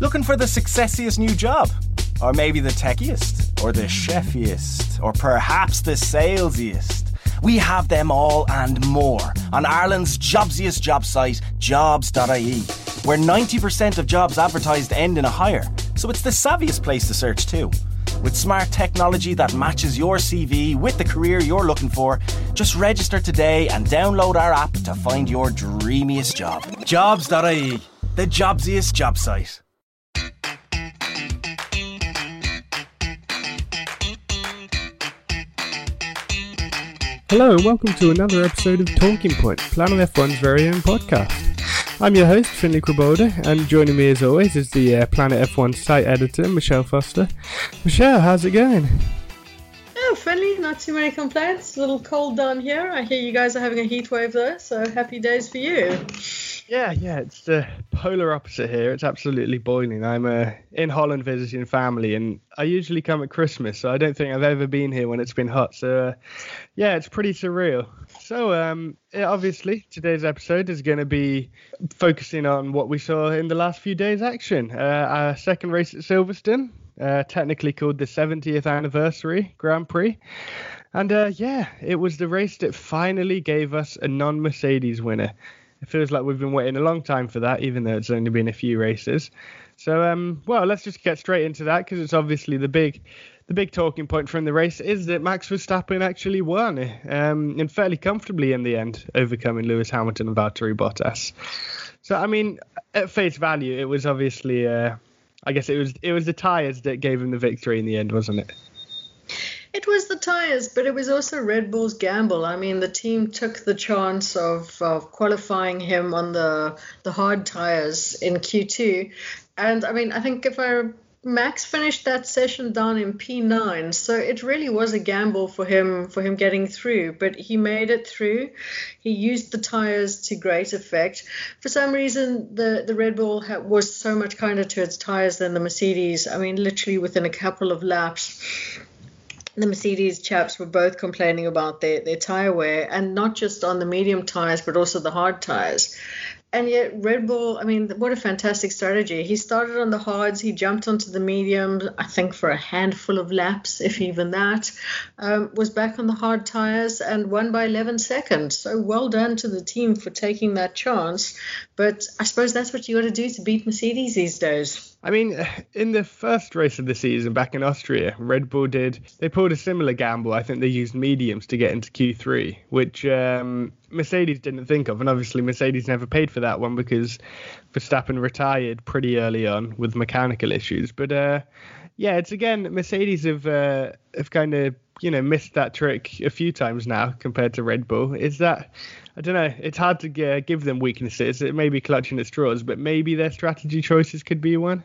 Looking for the successiest new job? Or maybe the techiest? Or the chefiest? Or perhaps the salesiest? We have them all and more on Ireland's jobsiest job site, jobs.ie, where 90% of jobs advertised end in a hire. So it's the savviest place to search too. With smart technology that matches your CV with the career you're looking for, just register today and download our app to find your dreamiest job. Jobs.ie, the jobsiest job site. Hello and welcome to another episode of Torquing Point, Planet F1's very own podcast. I'm your host, Finley Kraboda, and joining me as always is the uh, Planet F1 site editor, Michelle Foster. Michelle, how's it going? Oh, Finley, not too many complaints. A little cold down here. I hear you guys are having a heat wave though, so happy days for you. Yeah, yeah, it's the polar opposite here. It's absolutely boiling. I'm uh, in Holland visiting family, and I usually come at Christmas, so I don't think I've ever been here when it's been hot. So, uh, yeah, it's pretty surreal. So, um, obviously, today's episode is going to be focusing on what we saw in the last few days' action. Uh, our second race at Silverstone, uh, technically called the 70th anniversary Grand Prix. And uh, yeah, it was the race that finally gave us a non Mercedes winner. It feels like we've been waiting a long time for that, even though it's only been a few races. So, um, well, let's just get straight into that because it's obviously the big, the big talking point from the race is that Max Verstappen actually won, um, and fairly comfortably in the end, overcoming Lewis Hamilton and Valtteri Bottas. So, I mean, at face value, it was obviously, uh, I guess it was it was the tyres that gave him the victory in the end, wasn't it? It was the tyres, but it was also Red Bull's gamble. I mean, the team took the chance of, of qualifying him on the the hard tyres in Q2, and I mean, I think if I Max finished that session down in P9, so it really was a gamble for him for him getting through, but he made it through. He used the tires to great effect. For some reason, the the Red Bull ha- was so much kinder to its tires than the Mercedes. I mean, literally within a couple of laps, the Mercedes chaps were both complaining about their, their tire wear, and not just on the medium tires, but also the hard tires. And yet, Red Bull, I mean, what a fantastic strategy. He started on the hards, he jumped onto the mediums, I think for a handful of laps, if even that, um, was back on the hard tires and won by 11 seconds. So well done to the team for taking that chance. But I suppose that's what you got to do to beat Mercedes these days. I mean, in the first race of the season back in Austria, Red Bull did, they pulled a similar gamble. I think they used mediums to get into Q3, which um, Mercedes didn't think of. And obviously, Mercedes never paid for that one because Verstappen retired pretty early on with mechanical issues. But uh, yeah, it's again, Mercedes have, uh, have kind of, you know, missed that trick a few times now compared to Red Bull. Is that I don't know. It's hard to give them weaknesses. It may be clutching at straws, but maybe their strategy choices could be one.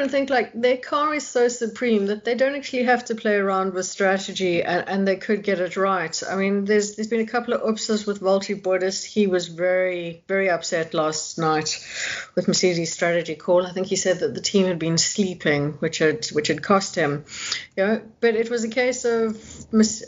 There and think like their car is so supreme that they don't actually have to play around with strategy and, and they could get it right. I mean, there's there's been a couple of upsets with Valtteri Bottas. He was very very upset last night with Mercedes' strategy call. I think he said that the team had been sleeping, which had which had cost him. Know, but it was a case of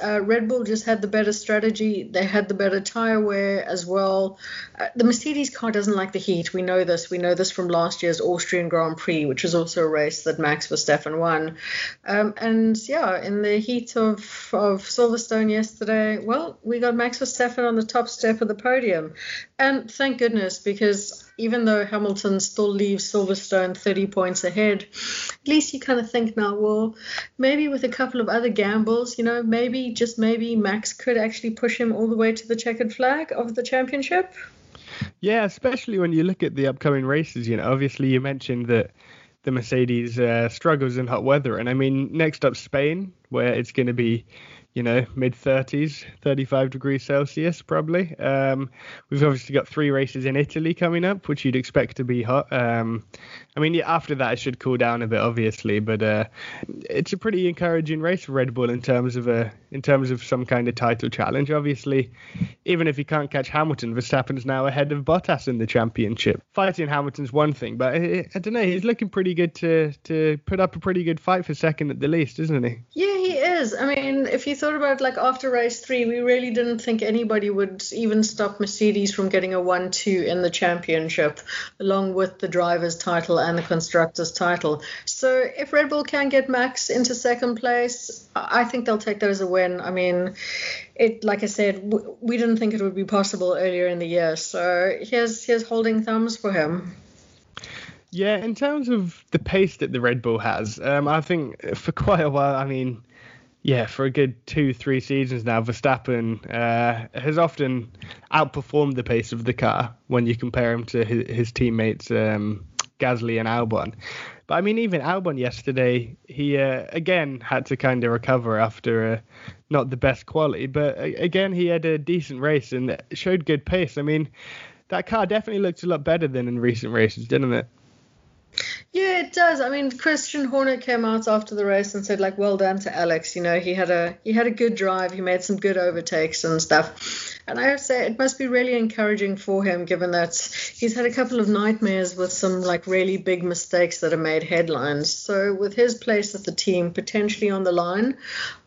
uh, Red Bull just had the better strategy. They had the better tire wear as well. Uh, the Mercedes car doesn't like the heat. We know this. We know this from last year's Austrian Grand Prix, which was also race that Max Verstappen won. Um, and yeah, in the heat of, of Silverstone yesterday, well, we got Max Verstappen on the top step of the podium. And thank goodness, because even though Hamilton still leaves Silverstone 30 points ahead, at least you kind of think now, well, maybe with a couple of other gambles, you know, maybe, just maybe, Max could actually push him all the way to the checkered flag of the championship. Yeah, especially when you look at the upcoming races. You know, obviously you mentioned that the Mercedes uh, struggles in hot weather, and I mean next up Spain, where it's going to be you know, mid 30s, 35 degrees Celsius probably. Um, we've obviously got three races in Italy coming up, which you'd expect to be hot. Um, I mean, yeah, after that it should cool down a bit, obviously, but uh, it's a pretty encouraging race for Red Bull in terms of a in terms of some kind of title challenge. Obviously, even if he can't catch Hamilton, Verstappen's now ahead of Bottas in the championship. Fighting Hamilton's one thing, but I, I don't know, he's looking pretty good to to put up a pretty good fight for second at the least, isn't he? Yeah, is. I mean, if you thought about like after race three, we really didn't think anybody would even stop Mercedes from getting a one-two in the championship, along with the drivers' title and the constructors' title. So if Red Bull can get Max into second place, I think they'll take that as a win. I mean, it like I said, we didn't think it would be possible earlier in the year. So here's here's holding thumbs for him. Yeah, in terms of the pace that the Red Bull has, um, I think for quite a while, I mean, yeah, for a good two, three seasons now, Verstappen uh, has often outperformed the pace of the car when you compare him to his, his teammates um, Gasly and Albon. But I mean, even Albon yesterday, he uh, again had to kind of recover after uh, not the best quality, but uh, again he had a decent race and showed good pace. I mean, that car definitely looked a lot better than in recent races, didn't it? Yeah, it does. I mean, Christian Horner came out after the race and said, like, well done to Alex. You know, he had a he had a good drive. He made some good overtakes and stuff. And I would say it must be really encouraging for him, given that he's had a couple of nightmares with some like really big mistakes that have made headlines. So with his place at the team potentially on the line,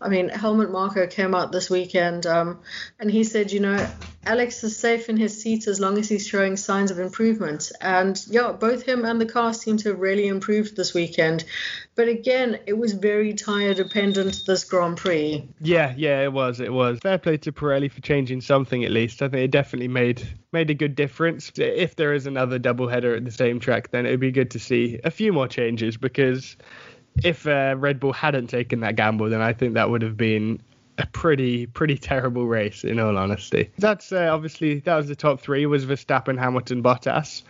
I mean, Helmut Marko came out this weekend um, and he said, you know, Alex is safe in his seat as long as he's showing signs of improvement. And yeah, both him and the car seem to have really improved this weekend. But again, it was very tyre dependent this Grand Prix. Yeah, yeah, it was. It was. Fair play to Pirelli for changing something at least. I think it definitely made made a good difference. If there is another double header at the same track, then it would be good to see a few more changes because if uh, Red Bull hadn't taken that gamble, then I think that would have been a pretty pretty terrible race in all honesty. That's uh, obviously that was the top three was Verstappen, Hamilton, Bottas.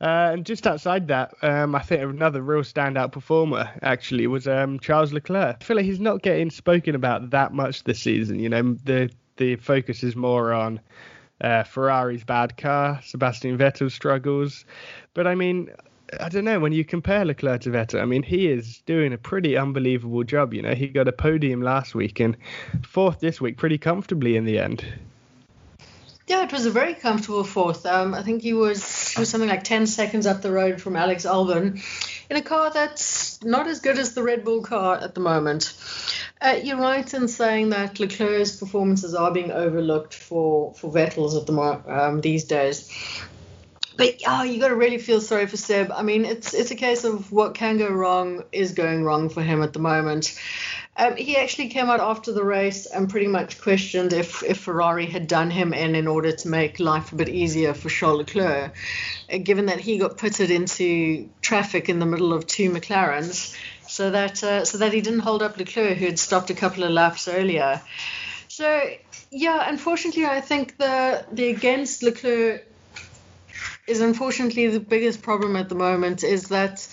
Uh, and just outside that, um, I think another real standout performer actually was um, Charles Leclerc. I feel like he's not getting spoken about that much this season. You know, the the focus is more on uh, Ferrari's bad car, Sebastian Vettel's struggles. But I mean, I don't know. When you compare Leclerc to Vettel, I mean, he is doing a pretty unbelievable job. You know, he got a podium last week and fourth this week, pretty comfortably in the end. Yeah, it was a very comfortable fourth. Um, I think he was he was something like 10 seconds up the road from Alex Albon in a car that's not as good as the Red Bull car at the moment. Uh, you're right in saying that Leclerc's performances are being overlooked for for Vettel's at the um, these days. But oh, you got to really feel sorry for Seb. I mean, it's it's a case of what can go wrong is going wrong for him at the moment. Um, he actually came out after the race and pretty much questioned if, if Ferrari had done him in in order to make life a bit easier for Charles Leclerc, uh, given that he got pitted into traffic in the middle of two McLarens, so that uh, so that he didn't hold up Leclerc, who had stopped a couple of laps earlier. So yeah, unfortunately, I think the the against Leclerc is unfortunately the biggest problem at the moment is that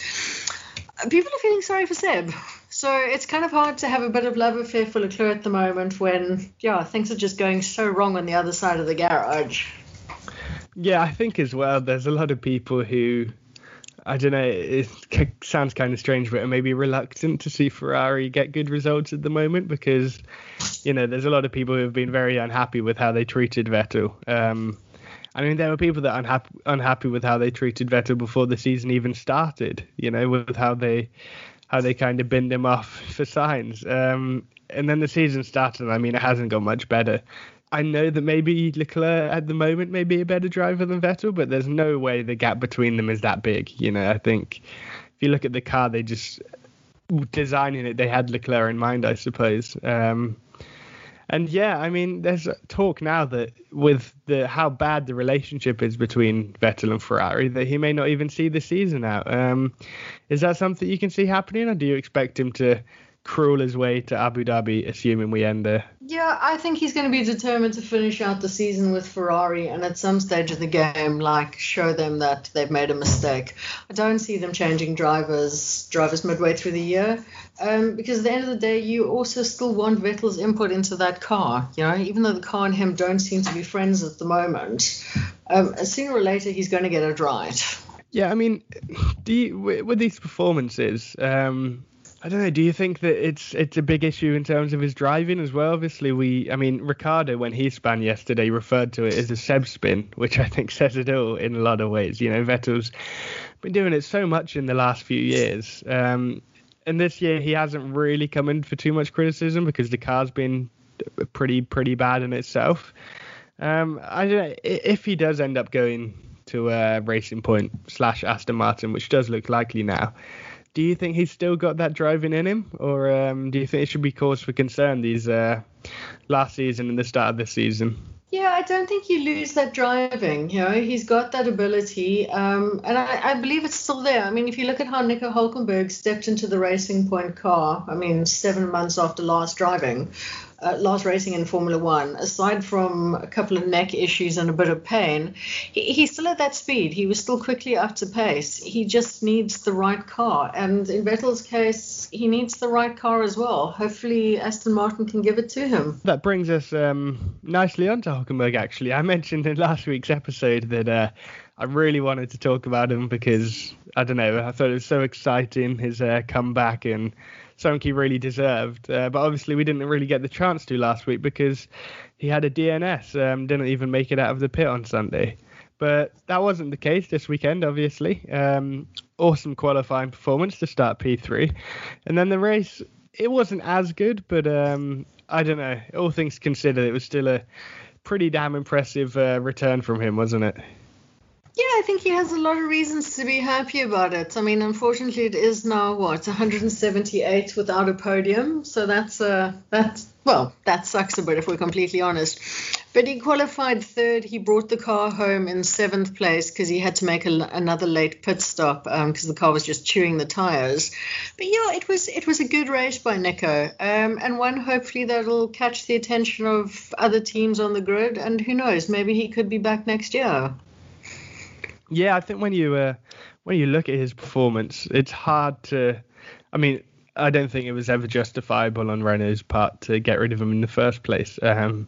people are feeling sorry for Seb. So it's kind of hard to have a bit of love affair for Leclerc at the moment when, yeah, things are just going so wrong on the other side of the garage. Yeah, I think as well, there's a lot of people who, I don't know, it sounds kind of strange, but are maybe reluctant to see Ferrari get good results at the moment because, you know, there's a lot of people who have been very unhappy with how they treated Vettel. Um, I mean, there were people that unhappy unhappy with how they treated Vettel before the season even started. You know, with how they how they kind of binned him off for Sainz. Um, and then the season started. And I mean, it hasn't got much better. I know that maybe Leclerc at the moment may be a better driver than Vettel, but there's no way the gap between them is that big. You know, I think if you look at the car, they just designing it, they had Leclerc in mind, I suppose. Um, and yeah, I mean, there's talk now that with the how bad the relationship is between Vettel and Ferrari, that he may not even see the season out. Um, is that something you can see happening, or do you expect him to crawl his way to Abu Dhabi, assuming we end there. Yeah, I think he's going to be determined to finish out the season with Ferrari and at some stage of the game, like show them that they've made a mistake. I don't see them changing drivers drivers midway through the year. Um, because at the end of the day, you also still want Vettel's input into that car. You know, even though the car and him don't seem to be friends at the moment, um, sooner or later he's going to get it right. Yeah, I mean, do you, with these performances, um, I don't know. Do you think that it's it's a big issue in terms of his driving as well? Obviously, we. I mean, Ricciardo when he span yesterday referred to it as a Seb spin, which I think says it all in a lot of ways. You know, Vettel's been doing it so much in the last few years, um, and this year he hasn't really come in for too much criticism because the car's been pretty pretty bad in itself. Um, I don't know if he does end up going to uh, Racing Point slash Aston Martin, which does look likely now do you think he's still got that driving in him, or um, do you think it should be cause for concern these uh, last season and the start of this season? Yeah, I don't think you lose that driving. You know, he's got that ability, um, and I, I, believe it's still there. I mean, if you look at how Nico Hulkenberg stepped into the Racing Point car, I mean, seven months after last driving, uh, last racing in Formula One, aside from a couple of neck issues and a bit of pain, he, he's still at that speed. He was still quickly up to pace. He just needs the right car. And in Vettel's case, he needs the right car as well. Hopefully, Aston Martin can give it to him. That brings us um, nicely on to Hulkenberg, actually. I mentioned in last week's episode that. Uh, I really wanted to talk about him because I don't know. I thought it was so exciting his uh, comeback and something he really deserved. Uh, but obviously, we didn't really get the chance to last week because he had a DNS, um, didn't even make it out of the pit on Sunday. But that wasn't the case this weekend, obviously. Um, awesome qualifying performance to start P3. And then the race, it wasn't as good, but um, I don't know. All things considered, it was still a pretty damn impressive uh, return from him, wasn't it? Yeah, I think he has a lot of reasons to be happy about it. I mean, unfortunately, it is now what 178 without a podium, so that's uh, that's well, that sucks a bit if we're completely honest. But he qualified third. He brought the car home in seventh place because he had to make a, another late pit stop because um, the car was just chewing the tires. But yeah, it was it was a good race by Nico, um, and one hopefully that'll catch the attention of other teams on the grid. And who knows, maybe he could be back next year. Yeah, I think when you uh, when you look at his performance, it's hard to. I mean, I don't think it was ever justifiable on Renault's part to get rid of him in the first place. Um,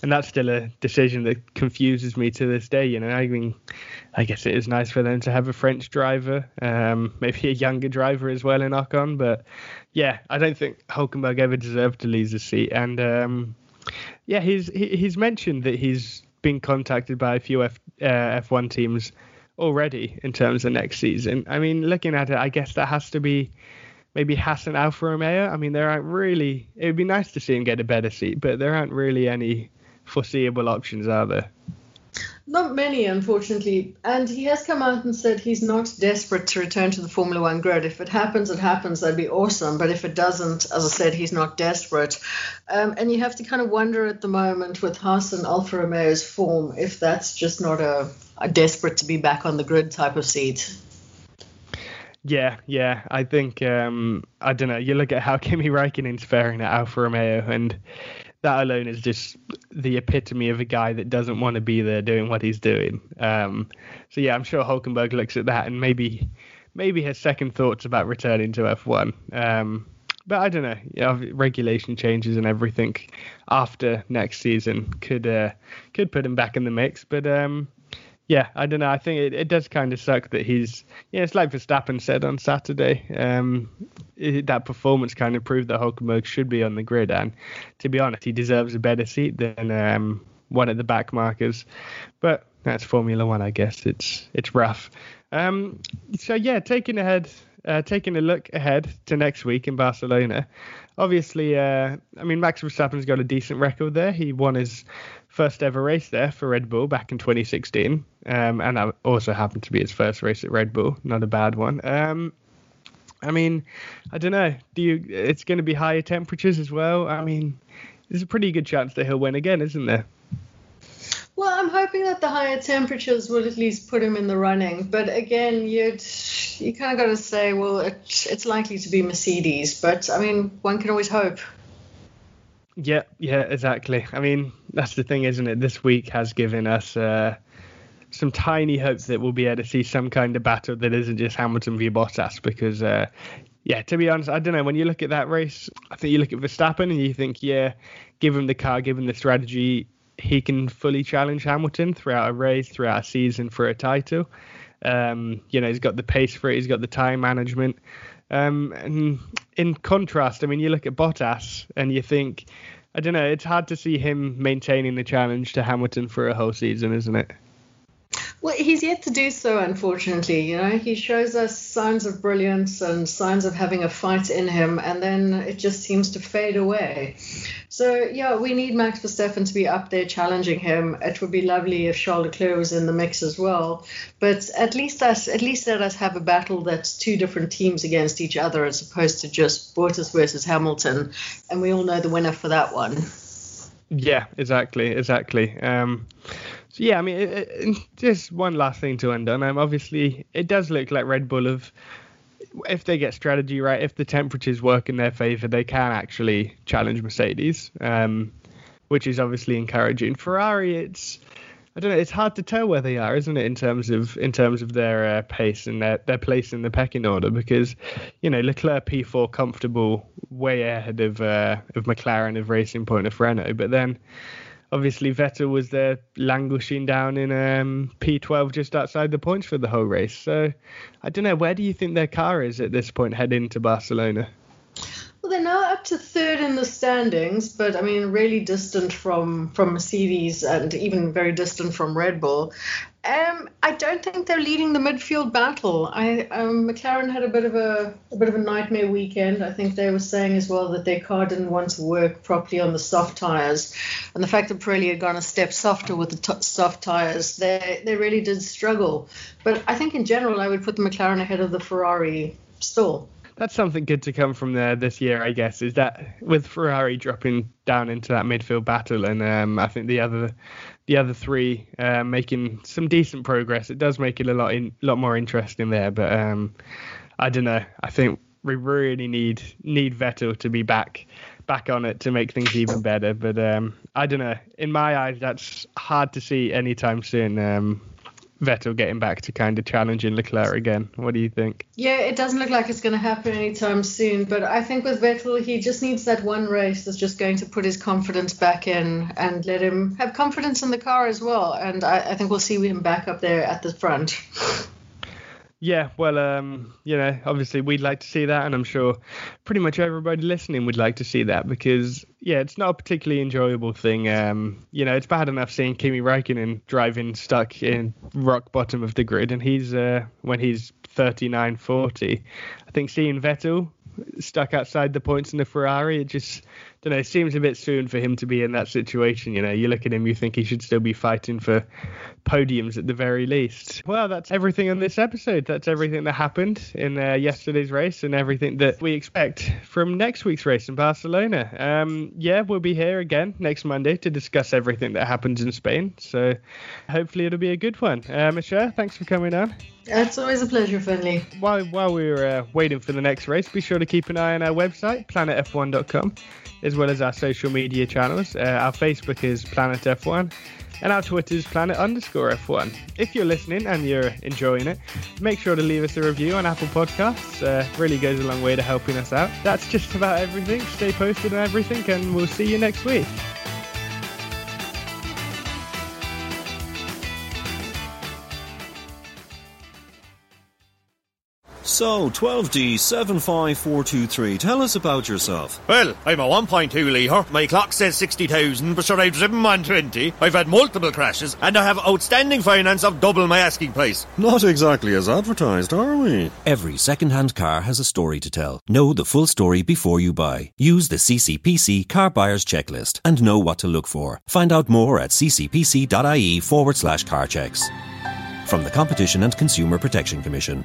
and that's still a decision that confuses me to this day. You know, I mean, I guess it is nice for them to have a French driver, um, maybe a younger driver as well in Ocon. But yeah, I don't think Hulkenberg ever deserved to lose a seat. And um, yeah, he's he, he's mentioned that he's been contacted by a few F, uh, F1 teams already in terms of next season. I mean, looking at it, I guess that has to be maybe Haas and Alfa Romeo. I mean, there aren't really. It would be nice to see him get a better seat, but there aren't really any foreseeable options, are there? Not many, unfortunately. And he has come out and said he's not desperate to return to the Formula One grid. If it happens, it happens. That'd be awesome. But if it doesn't, as I said, he's not desperate. Um, and you have to kind of wonder at the moment with Haas and Alfa Romeo's form if that's just not a, desperate to be back on the grid type of seat. Yeah, yeah. I think um, I don't know. You look at how Kimi Raikkonen's faring at Alfa Romeo, and that alone is just the epitome of a guy that doesn't want to be there doing what he's doing. Um, so yeah, I'm sure Hulkenberg looks at that and maybe maybe has second thoughts about returning to F1. Um, but I don't know. You know, regulation changes and everything after next season could uh, could put him back in the mix. But um, yeah, I don't know. I think it, it does kind of suck that he's yeah. It's like Verstappen said on Saturday. Um, it, that performance kind of proved that Hulkenberg should be on the grid, and to be honest, he deserves a better seat than um, one of the back markers. But that's Formula One, I guess. It's it's rough. Um, so yeah, taking ahead, uh, taking a look ahead to next week in Barcelona. Obviously, uh, I mean Max Verstappen's got a decent record there. He won his first ever race there for Red Bull back in 2016, um, and that also happened to be his first race at Red Bull. Not a bad one. Um, I mean, I don't know. Do you? It's going to be higher temperatures as well. I mean, there's a pretty good chance that he'll win again, isn't there? Well, I'm hoping that the higher temperatures will at least put him in the running. But again, you'd you kind of got to say, well, it, it's likely to be Mercedes, but I mean, one can always hope. Yeah, yeah, exactly. I mean, that's the thing, isn't it? This week has given us uh, some tiny hopes that we'll be able to see some kind of battle that isn't just Hamilton v Bottas because, uh, yeah, to be honest, I don't know. When you look at that race, I think you look at Verstappen and you think, yeah, give him the car, give him the strategy, he can fully challenge Hamilton throughout a race, throughout a season for a title. Um, you know, he's got the pace for it, he's got the time management. Um, and in contrast, I mean, you look at Bottas and you think, I don't know, it's hard to see him maintaining the challenge to Hamilton for a whole season, isn't it? Well, he's yet to do so, unfortunately. You know, he shows us signs of brilliance and signs of having a fight in him, and then it just seems to fade away. So, yeah, we need Max Verstappen to be up there challenging him. It would be lovely if Charles Leclerc was in the mix as well. But at least us, at least let us have a battle that's two different teams against each other, as opposed to just Bottas versus Hamilton, and we all know the winner for that one. Yeah, exactly, exactly. Um, so yeah, I mean, it, it, just one last thing to end on. Um, obviously, it does look like Red Bull have, if they get strategy right, if the temperatures work in their favour, they can actually challenge Mercedes, um, which is obviously encouraging. Ferrari, it's I don't know. It's hard to tell where they are, isn't it, in terms of in terms of their uh, pace and their their place in the pecking order? Because you know Leclerc P4 comfortable, way ahead of uh, of McLaren of Racing Point of Renault, but then obviously Vettel was there languishing down in um, P12 just outside the points for the whole race. So I don't know. Where do you think their car is at this point heading to Barcelona? Well, they're now up to third in the standings, but I mean, really distant from from Mercedes and even very distant from Red Bull. Um, I don't think they're leading the midfield battle. I um, McLaren had a bit of a, a bit of a nightmare weekend. I think they were saying as well that their car didn't want to work properly on the soft tires, and the fact that Pirelli had gone a step softer with the t- soft tires, they they really did struggle. But I think in general, I would put the McLaren ahead of the Ferrari still that's something good to come from there this year, I guess, is that with Ferrari dropping down into that midfield battle, and um, I think the other the other three uh, making some decent progress, it does make it a lot in, lot more interesting there. But um, I don't know. I think we really need need Vettel to be back back on it to make things even better. But um, I don't know. In my eyes, that's hard to see anytime soon. Um, Vettel getting back to kind of challenging Leclerc again. What do you think? Yeah, it doesn't look like it's going to happen anytime soon. But I think with Vettel, he just needs that one race that's just going to put his confidence back in and let him have confidence in the car as well. And I, I think we'll see him back up there at the front. Yeah, well, um, you know, obviously we'd like to see that, and I'm sure pretty much everybody listening would like to see that because, yeah, it's not a particularly enjoyable thing. Um, you know, it's bad enough seeing Kimi Raikkonen driving stuck in rock bottom of the grid, and he's uh, when he's 39, 40. I think seeing Vettel stuck outside the points in the Ferrari, it just don't know. It seems a bit soon for him to be in that situation. You know, you look at him, you think he should still be fighting for podiums at the very least. Well, that's everything on this episode. That's everything that happened in uh, yesterday's race and everything that we expect from next week's race in Barcelona. Um, yeah, we'll be here again next Monday to discuss everything that happens in Spain. So hopefully it'll be a good one. Uh, Michelle, thanks for coming on. It's always a pleasure, Finley. While, while we're uh, waiting for the next race, be sure to keep an eye on our website, planetf1.com as well as our social media channels. Uh, our Facebook is Planet F1 and our Twitter is planet underscore F1. If you're listening and you're enjoying it, make sure to leave us a review on Apple Podcasts. Uh, really goes a long way to helping us out. That's just about everything. Stay posted on everything, and we'll see you next week. So, 12D75423, tell us about yourself. Well, I'm a 1.2 litre, my clock says 60,000, but sure I've driven 120, I've had multiple crashes, and I have outstanding finance of double my asking price. Not exactly as advertised, are we? Every second-hand car has a story to tell. Know the full story before you buy. Use the CCPC Car Buyer's Checklist and know what to look for. Find out more at ccpc.ie forward slash car checks. From the Competition and Consumer Protection Commission.